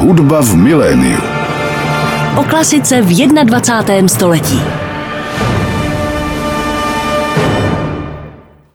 Hudba v miléniu. O klasice v 21. století.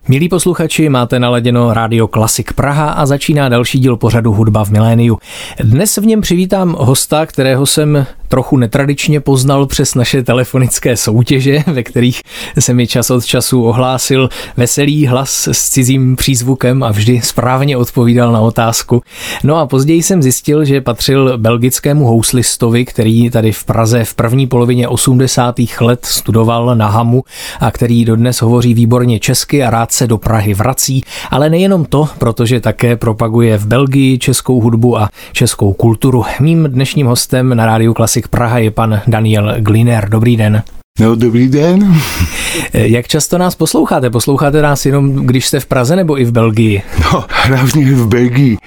Milí posluchači, máte naladěno Rádio Klasik Praha a začíná další díl pořadu Hudba v miléniu. Dnes v něm přivítám hosta, kterého jsem trochu netradičně poznal přes naše telefonické soutěže, ve kterých se mi čas od času ohlásil veselý hlas s cizím přízvukem a vždy správně odpovídal na otázku. No a později jsem zjistil, že patřil belgickému houslistovi, který tady v Praze v první polovině 80. let studoval na Hamu a který dodnes hovoří výborně česky a rád se do Prahy vrací, ale nejenom to, protože také propaguje v Belgii českou hudbu a českou kulturu. Mým dnešním hostem na rádiu Klasik Praha je pan Daniel Gliner. Dobrý den. No, dobrý den. Jak často nás posloucháte? Posloucháte nás jenom, když jste v Praze nebo i v Belgii? No, hlavně v Belgii.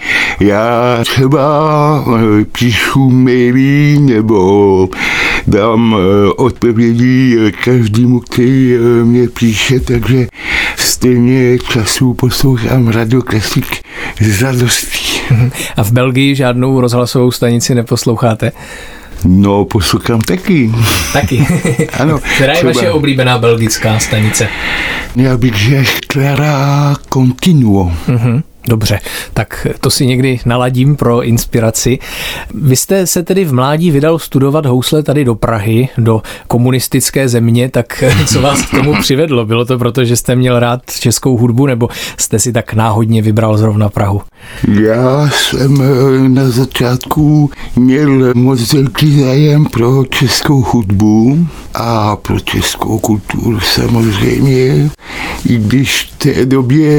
Já třeba eh, píšu maily nebo dám eh, odpovědi každému, který eh, mě píše, takže stejně času poslouchám Radio Klasik s radostí. A v Belgii žádnou rozhlasovou stanici neposloucháte? No, poslouchám taky. Taky. ano. Která je třeba... vaše oblíbená belgická stanice? Já bych řekl Clara Continuo. Uh-huh. Dobře, tak to si někdy naladím pro inspiraci. Vy jste se tedy v mládí vydal studovat housle tady do Prahy, do komunistické země, tak co vás k tomu přivedlo? Bylo to proto, že jste měl rád českou hudbu, nebo jste si tak náhodně vybral zrovna Prahu? Já jsem eh, na začátku měl moc velký zájem pro českou hudbu a pro českou kulturu samozřejmě, i když v té době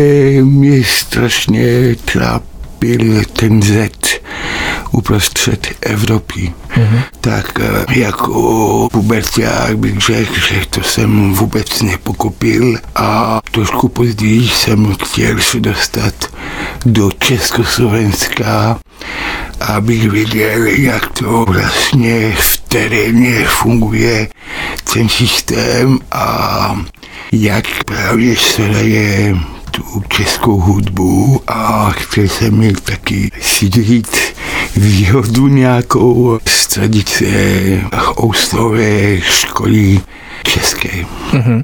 mě strašně trápil ten Z uprostřed Evropy. Mm-hmm. Tak eh, jako puberták bych řekl, že to jsem vůbec nepokopil a trošku později jsem chtěl se dostat do Československa, abych viděl, jak to vlastně v teréně funguje ten systém a jak právě se daje tu českou hudbu a chtěl jsem mít taky si říct výhodu nějakou z tradice ouslové školy české. Mm-hmm.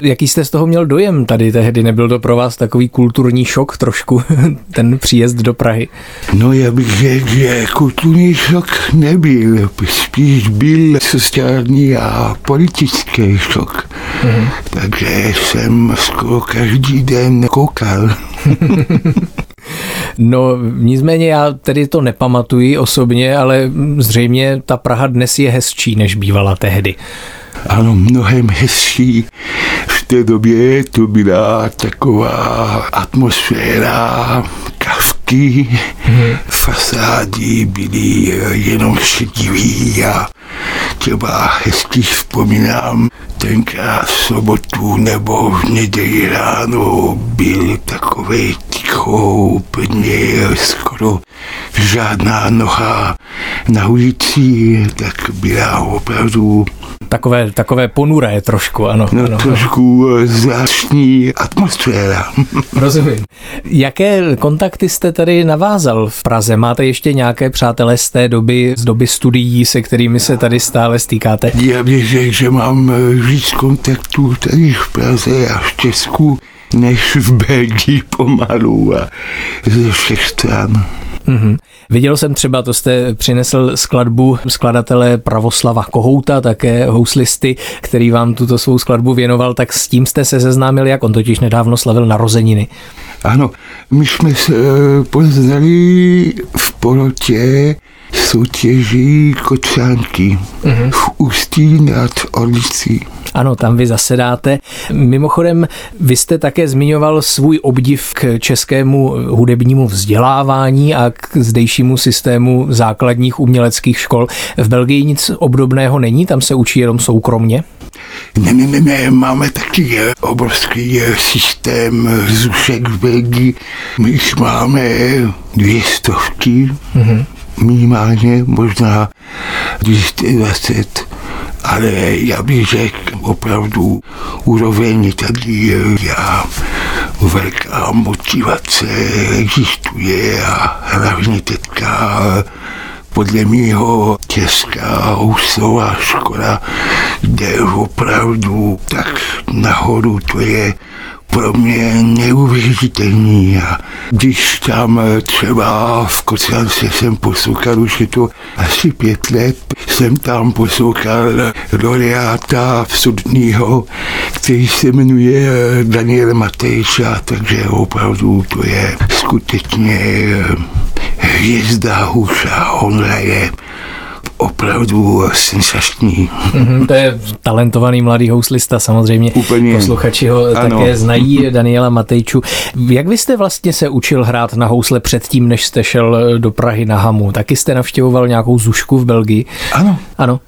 Jaký jste z toho měl dojem tady tehdy? Nebyl to pro vás takový kulturní šok trošku, ten příjezd do Prahy? No já bych řekl, že kulturní šok nebyl, spíš byl sociální a politický šok. Mm-hmm. Takže jsem skoro každý den koukal. No, nicméně já tedy to nepamatuji osobně, ale zřejmě ta Praha dnes je hezčí, než bývala tehdy. Ano, mnohem hezčí. V té době to byla taková atmosféra kavky, hmm. fasády byly jenom šedivý a třeba hezky vzpomínám tenkrát v sobotu nebo v neděli ráno byl takový ticho, úplně skoro žádná noha na ulici, tak byla opravdu Takové, takové ponuré trošku, ano. No, ano. trošku zvláštní atmosféra. Rozumím. Jaké kontakty jste tady navázal v Praze? Máte ještě nějaké přátelé z té doby, z doby studií, se kterými se tady stále stýkáte? Já bych řekl, že mám eh, víc kontaktů tady v Praze a v Česku než v Belgii pomalu a ze všech stran. Mm-hmm. Viděl jsem třeba, to jste přinesl skladbu skladatele Pravoslava Kohouta, také houslisty, který vám tuto svou skladbu věnoval, tak s tím jste se seznámil, jak on totiž nedávno slavil narozeniny. Ano, my jsme se eh, poznali v porotě soutěží kočánky mm-hmm. v Ústí nad Orlicí. Ano, tam vy zasedáte. Mimochodem, vy jste také zmiňoval svůj obdiv k českému hudebnímu vzdělávání a k zdejšímu systému základních uměleckých škol. V Belgii nic obdobného není, tam se učí jenom soukromně? Ne, ne, ne, ne, máme taky obrovský systém zušek v Belgii. My jich máme dvě stovky, mm-hmm. Minimálně, možná 220 ale já bych řekl opravdu úroveň tady já velká motivace existuje a hlavně teďka podle mého česká houslová škola jde opravdu tak nahoru, to je pro mě neuvěřitelný. A když tam třeba v Kocance jsem poslouchal, už je to asi pět let, jsem tam poslouchal laureáta sudního, který se jmenuje Daniel Matejča, takže opravdu to je skutečně hvězda huša, on hraje opravdu sensační. Mm-hmm, to je talentovaný mladý houslista, samozřejmě. Úplně. Posluchači ho ano. také znají, Daniela Matejču. Jak vy jste vlastně se učil hrát na housle předtím, než jste šel do Prahy na Hamu? Taky jste navštěvoval nějakou zušku v Belgii? Ano. Ano.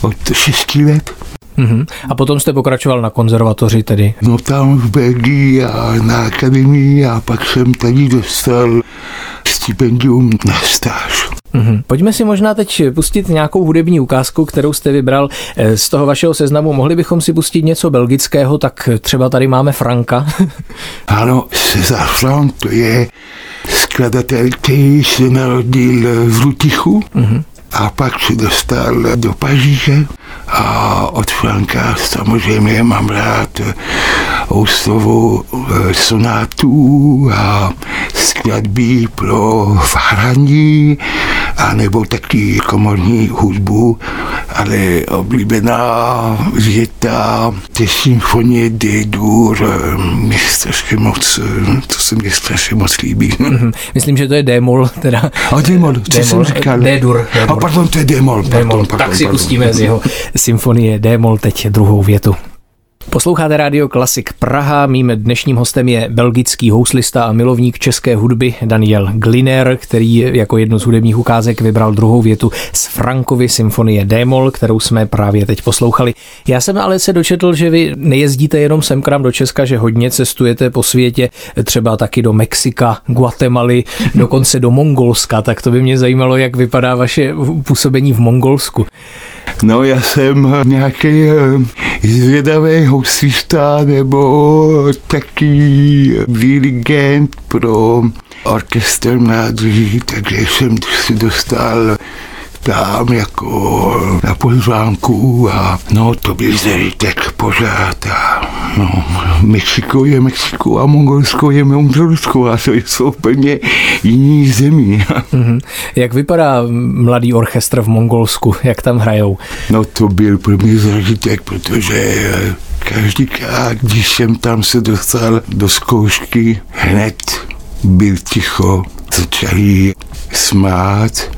Od šesti let. Mm-hmm. A potom jste pokračoval na konzervatoři tedy? No tam v Belgii a na akademii a pak jsem tady dostal stipendium na stáž. Mm-hmm. Pojďme si možná teď pustit nějakou hudební ukázku, kterou jste vybral eh, z toho vašeho seznamu. Mohli bychom si pustit něco belgického, tak třeba tady máme Franka. ano, César Frank, to je skladatel, který se narodil v Lutichu. Mm-hmm a pak se dostal do Paříže a od Franka samozřejmě mám rád houslovou eh, sonátu a skladby pro hraní a nebo taky komorní hudbu, ale oblíbená věta té symfonie D-dur mě strašně moc, to se mě strašně moc líbí. Mm-hmm. Myslím, že to je D-mol, teda. A D-mol, co jsem říkal? D-dur. A pardon, to je D-mol. D-mol. Pardon, tak si pustíme z jeho symfonie D-mol teď druhou větu. Posloucháte rádio Klasik Praha. Mým dnešním hostem je belgický houslista a milovník české hudby Daniel Gliner, který jako jednu z hudebních ukázek vybral druhou větu z Frankovy symfonie Démol, kterou jsme právě teď poslouchali. Já jsem ale se dočetl, že vy nejezdíte jenom sem k nám do Česka, že hodně cestujete po světě, třeba taky do Mexika, Guatemaly, dokonce do Mongolska, tak to by mě zajímalo, jak vypadá vaše působení v Mongolsku. No já jsem nějaký eh, zvědavý houslista nebo taky dirigent pro orchestr mladí, takže jsem si dostal tam jako na pozvánku a no to byl zeritek pořád a no, Mexiko je Mexiko a Mongolsko je Mongolsko a to jsou úplně jiný zemí. Mm-hmm. Jak vypadá mladý orchestr v Mongolsku? Jak tam hrajou? No to byl pro mě zážitek, protože každý krát, když jsem tam se dostal do zkoušky, hned byl ticho, začali smát,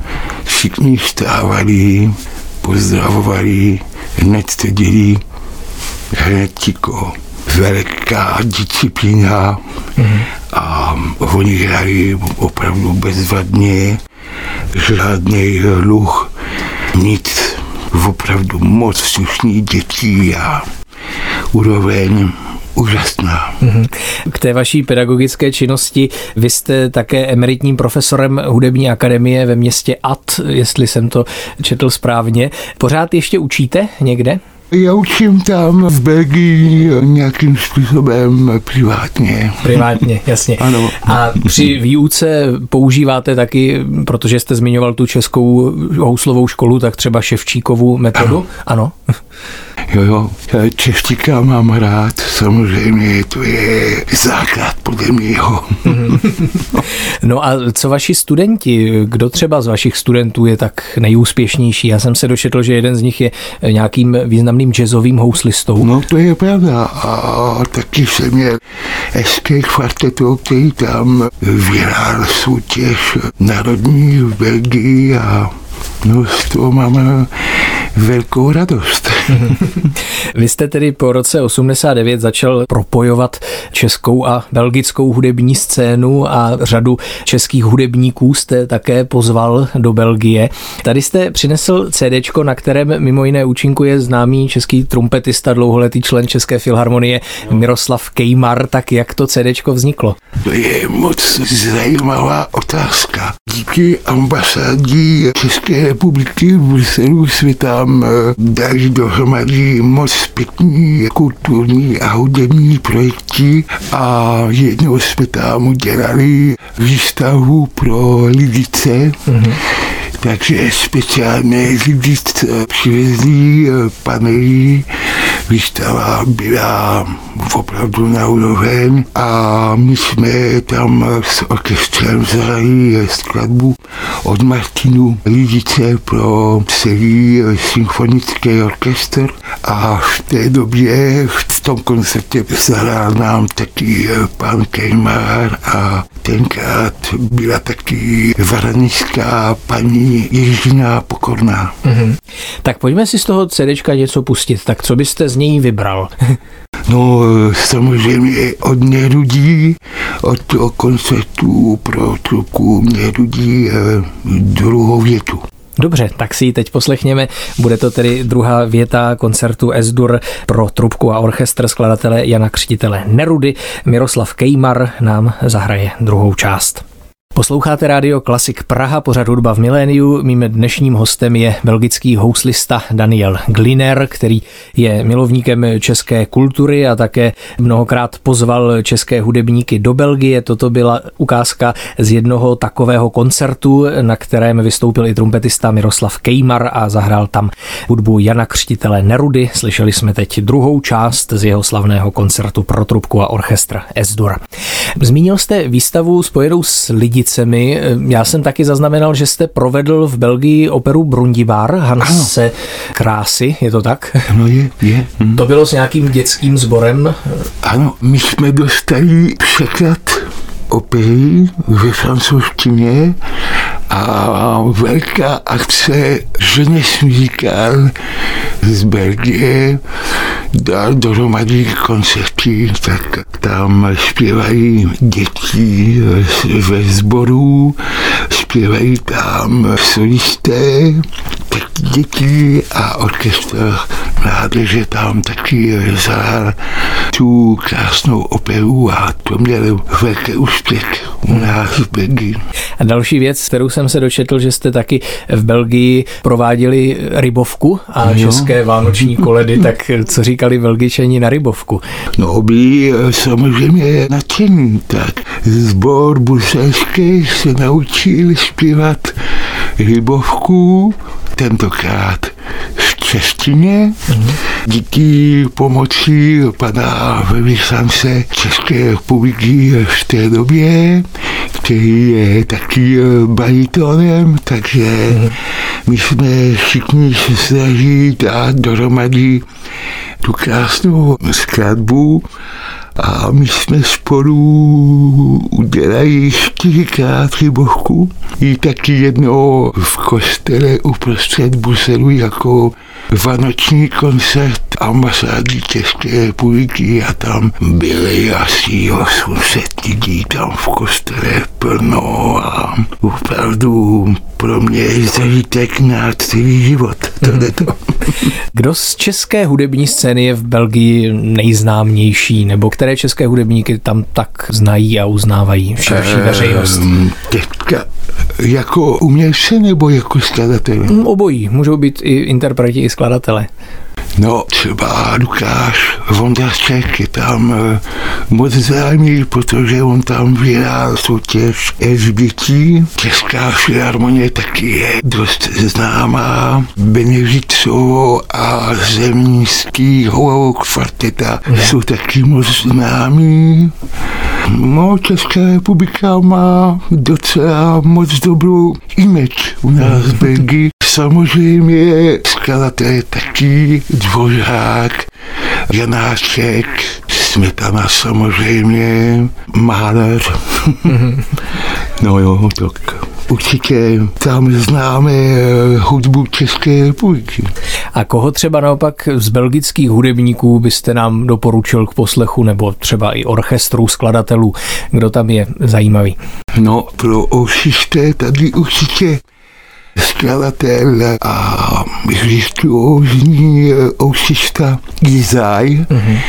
všichni vstávali, pozdravovali, hned to dělí, hned ticho. Velká disciplína a oni hráli opravdu bezvadně, žádný hluch, nic, opravdu moc slušný dětí a úroveň úžasná. Mhm. K té vaší pedagogické činnosti, vy jste také emeritním profesorem hudební akademie ve městě At, jestli jsem to četl správně. Pořád ještě učíte někde? Já učím tam v Belgii nějakým způsobem privátně. Privátně, jasně. ano. A při výuce používáte taky, protože jste zmiňoval tu českou houslovou školu, tak třeba Ševčíkovou metodu? Ano. ano. Jo, jo, češtíka mám rád, samozřejmě to je základ podle mého. no a co vaši studenti, kdo třeba z vašich studentů je tak nejúspěšnější? Já jsem se dočetl, že jeden z nich je nějakým významným jazzovým houslistou. No to je pravda a taky jsem měl Escape kvartetu, který tam vyhrál soutěž národní v Belgii a no z toho máme velkou radost. Vy jste tedy po roce 89 začal propojovat českou a belgickou hudební scénu a řadu českých hudebníků jste také pozval do Belgie. Tady jste přinesl CD, na kterém mimo jiné účinkuje známý český trumpetista, dlouholetý člen České filharmonie Miroslav Kejmar. Tak jak to CD vzniklo? To je moc zajímavá otázka. Díky ambasádí České republiky v Bruselu světa tam eh, dali dohromady moc pěkný kulturní a hudební projekty a jednou jsme tam udělali výstavu pro lidice. Mm-hmm takže speciálně lidi přivezli panely, výstava byla opravdu na úroveň a my jsme tam s orchestrem zahráli skladbu od Martinu Lidice pro celý symfonický orchestr a v té době v tom koncertě zahrál nám taky pan Kejmar a tenkrát byla taky varanická paní Jiřina Pokorná. Mm-hmm. Tak pojďme si z toho CDčka něco pustit. Tak co byste z něj vybral? No samozřejmě od Nerudí, od toho koncertu pro trubku Nerudí druhou větu. Dobře, tak si ji teď poslechněme. Bude to tedy druhá věta koncertu Esdur pro trubku a orchestr skladatele Jana Křtitele Nerudy. Miroslav Kejmar nám zahraje druhou část. Posloucháte rádio Klasik Praha, pořad hudba v miléniu. Mým dnešním hostem je belgický houslista Daniel Gliner, který je milovníkem české kultury a také mnohokrát pozval české hudebníky do Belgie. Toto byla ukázka z jednoho takového koncertu, na kterém vystoupil i trumpetista Miroslav Kejmar a zahrál tam hudbu Jana Křtitele Nerudy. Slyšeli jsme teď druhou část z jeho slavného koncertu pro trubku a orchestr Esdur. Zmínil jste výstavu spojenou s lidí Vrběticemi. Já jsem taky zaznamenal, že jste provedl v Belgii operu Brundibar Hanse ano. Krásy, je to tak? Ano, je, je. Hm. To bylo s nějakým dětským sborem? Ano, my jsme dostali překlad opery ve francouzštině a velká akce Jeunesse Musical z Belgie dal dohromady koncerty, tak tam zpívají děti ve sboru, zpívají tam solisté, taky děti a orchestr mládeže tam taky zahrál tu krásnou operu a to měl velký úspěch u nás v Belgii. A další věc, kterou jsem se dočetl, že jste taky v Belgii prováděli rybovku a jo. české vánoční koledy, tak co říkali Belgičani na rybovku? No byli eh, samozřejmě nadšení, tak zbor buselský se naučil zpívat rybovku, tentokrát v češtině. Mm-hmm. Díky pomoci pana velvyslance České republiky v té době, který je taky baritonem, takže mm-hmm. my jsme všichni se snažili dát dohromady tu krásnou skladbu a my jsme spolu udělali čtyřikrát rybovku. I taky jednou v kostele uprostřed Buselu jako vánoční koncert ambasády České republiky a tam byly asi 800 lidí tam v kostele plno a opravdu pro mě je zažitek na celý život. to. Kdo z české hudební scény je v Belgii nejznámější, nebo které české hudebníky tam tak znají a uznávají v širší veřejnost? Ehm, teďka jako umělce nebo jako skladatel? Mm, obojí, můžou být i interpreti, i skladatelé. No, třeba Lukáš Vondaček je tam uh, moc známý, protože on tam vyhrál soutěž SBT. Česká filharmonie taky je dost známá. Benevicovo a Zemský kvarteta ne. jsou taky moc známí. No, Česká republika má docela moc dobrou image u nás v Belgii. Samozřejmě skladatel je taky Dvořák, Janáček, Smetana samozřejmě, Máler. no jo, tak určitě tam známe hudbu České republiky. A koho třeba naopak z belgických hudebníků byste nám doporučil k poslechu, nebo třeba i orchestrů, skladatelů, kdo tam je zajímavý? No, pro ošište tady určitě skladatel a virtuózní eh, ousista Izaj. Mm-hmm.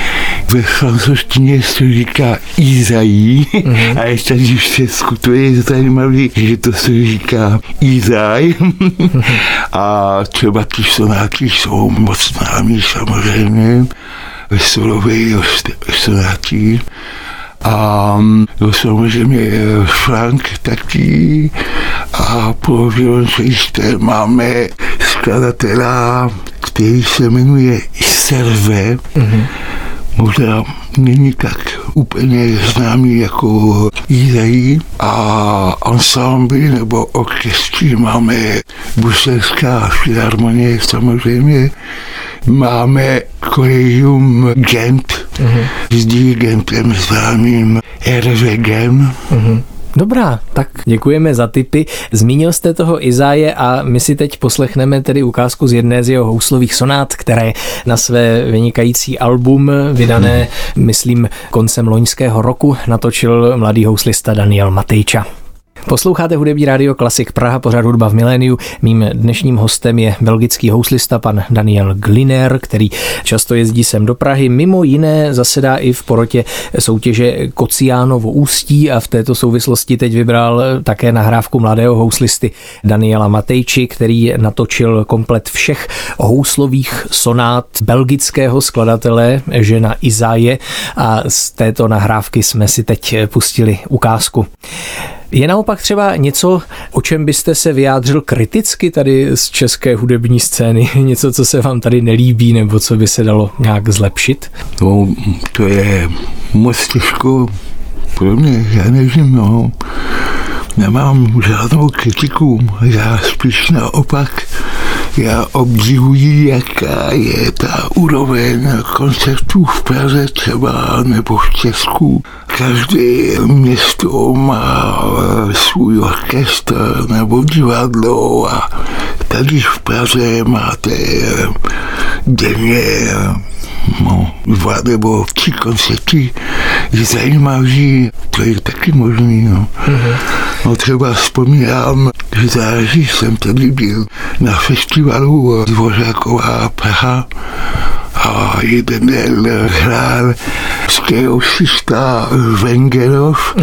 Ve francouzštině se říká Izají mm-hmm. a ještě když se skutuje zajímavý, že to se říká Izaj. Mm-hmm. a třeba ty sonáty jsou moc známý samozřejmě ve solovej sonátí a no, samozřejmě Frank taky a pro violončelisté máme skladatela, který se jmenuje Serve. Mm-hmm. Možná není tak úplně známý jako Jiří a ensemble nebo orchestry máme Buselská filharmonie samozřejmě, máme Kolegium Gent mm-hmm. s dirigentem známým Ervegem. Mm-hmm. Dobrá, tak děkujeme za tipy. Zmínil jste toho Izáje a my si teď poslechneme tedy ukázku z jedné z jeho houslových sonát, které na své vynikající album, vydané, myslím, koncem loňského roku, natočil mladý houslista Daniel Matejča. Posloucháte hudební rádio Klasik Praha, pořád hudba v miléniu. Mým dnešním hostem je belgický houslista pan Daniel Gliner, který často jezdí sem do Prahy. Mimo jiné zasedá i v porotě soutěže Kociánovo ústí a v této souvislosti teď vybral také nahrávku mladého houslisty Daniela Matejči, který natočil komplet všech houslových sonát belgického skladatele žena Izáje a z této nahrávky jsme si teď pustili ukázku. Je naopak třeba něco, o čem byste se vyjádřil kriticky tady z české hudební scény? Něco, co se vám tady nelíbí, nebo co by se dalo nějak zlepšit? No, to je moc těžko pro mě, já nevím, no. Nemám žádnou kritiku, já spíš naopak já obdivuji, jaká je ta úroveň koncertů v Praze třeba nebo v Česku. Každé město má svůj orchestr nebo divadlo a tady v Praze máte denně no, dva nebo tři koncerty je zajímavý, to je taky možný. No. Mm-hmm. no třeba vzpomínám, že září jsem tady byl na festivalu Dvořáková Praha a jeden den hrál skeosista Vengerov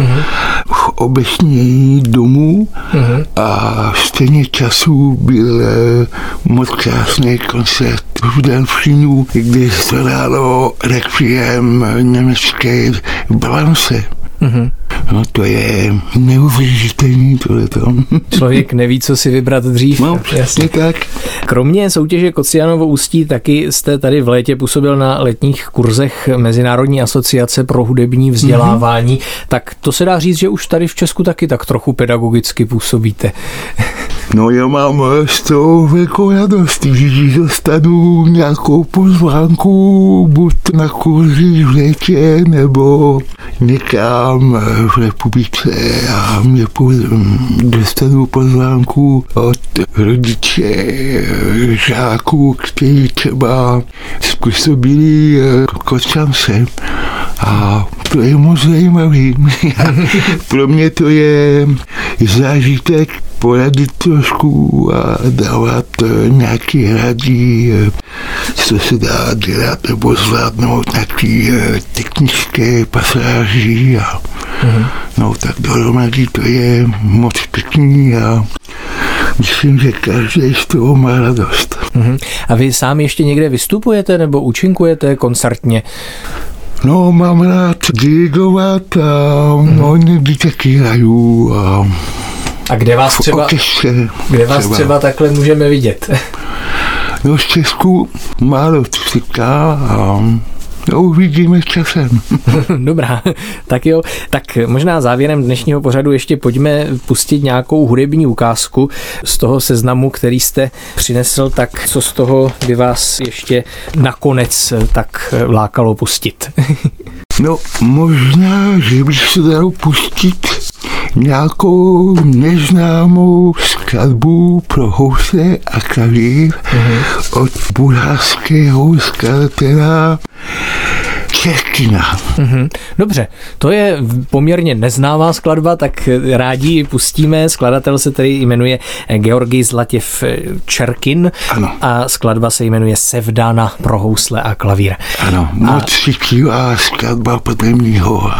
v obecní domu mm-hmm. a stejně času byl eh, moc krásný koncert v Delfínu, kde se hrálo Requiem německé Brance. Mm-hmm. No to je neuvěřitelný tohleto. Člověk neví, co si vybrat dřív. No, přesně tak. Kromě soutěže Kocianovo ústí taky jste tady v létě působil na letních kurzech Mezinárodní asociace pro hudební vzdělávání. Mm-hmm. Tak to se dá říct, že už tady v Česku taky tak trochu pedagogicky působíte. No já mám z toho velkou radost, když dostanu nějakou pozvánku, buď na kurzy v létě, nebo někam v republice a mě dostanu pozvánku od rodiče žáků, kteří třeba způsobili kocance. A to je moc zajímavý. Pro mě to je zážitek poradit trošku a dávat nějaký radí, co se dá dělat nebo zvládnout nějaký technické pasáži a mm-hmm. no tak dohromady to je moc pěkný a myslím, že každý z toho má radost. Mm-hmm. A vy sám ještě někde vystupujete nebo účinkujete koncertně? No, mám rád dirigovat a mm. no, taky hraju. A, a kde vás třeba, kde vás třeba. třeba takhle můžeme vidět? No, v Česku málo říká a No, uvidíme časem. Dobrá, tak jo. Tak možná závěrem dnešního pořadu ještě pojďme pustit nějakou hudební ukázku z toho seznamu, který jste přinesl, tak co z toho by vás ještě nakonec tak lákalo pustit? no, možná, že bych se dal pustit nějakou neznámou skladbu pro housle a klavír mm-hmm. od bulharského skladatela Čerkina. Mm-hmm. Dobře, to je poměrně neznámá skladba, tak rádi ji pustíme. Skladatel se tedy jmenuje Georgij Zlatěv Čerkin ano. a skladba se jmenuje Sevdana pro housle a klavír. Ano, moc a... skladba podle mýho.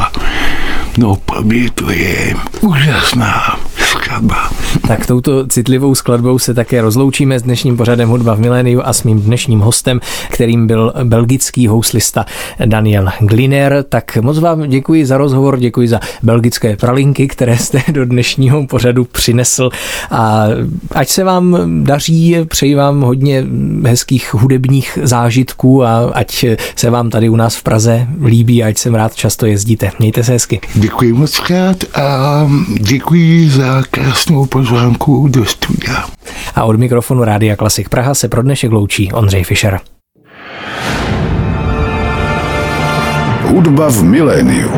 No, pro mě to je úžasná skladba. Tak touto citlivou skladbou se také rozloučíme s dnešním pořadem Hudba v miléniu a s mým dnešním hostem, kterým byl belgický houslista Daniel Gliner. Tak moc vám děkuji za rozhovor, děkuji za belgické pralinky, které jste do dnešního pořadu přinesl a ať se vám daří, přeji vám hodně hezkých hudebních zážitků a ať se vám tady u nás v Praze líbí, ať sem rád často jezdíte. Mějte se hezky. Děkuji moc krát a děkuji za krásnou pozvánku do studia. A od mikrofonu Rádia Klasik Praha se pro dnešek loučí Ondřej Fischer. Hudba v miléniu.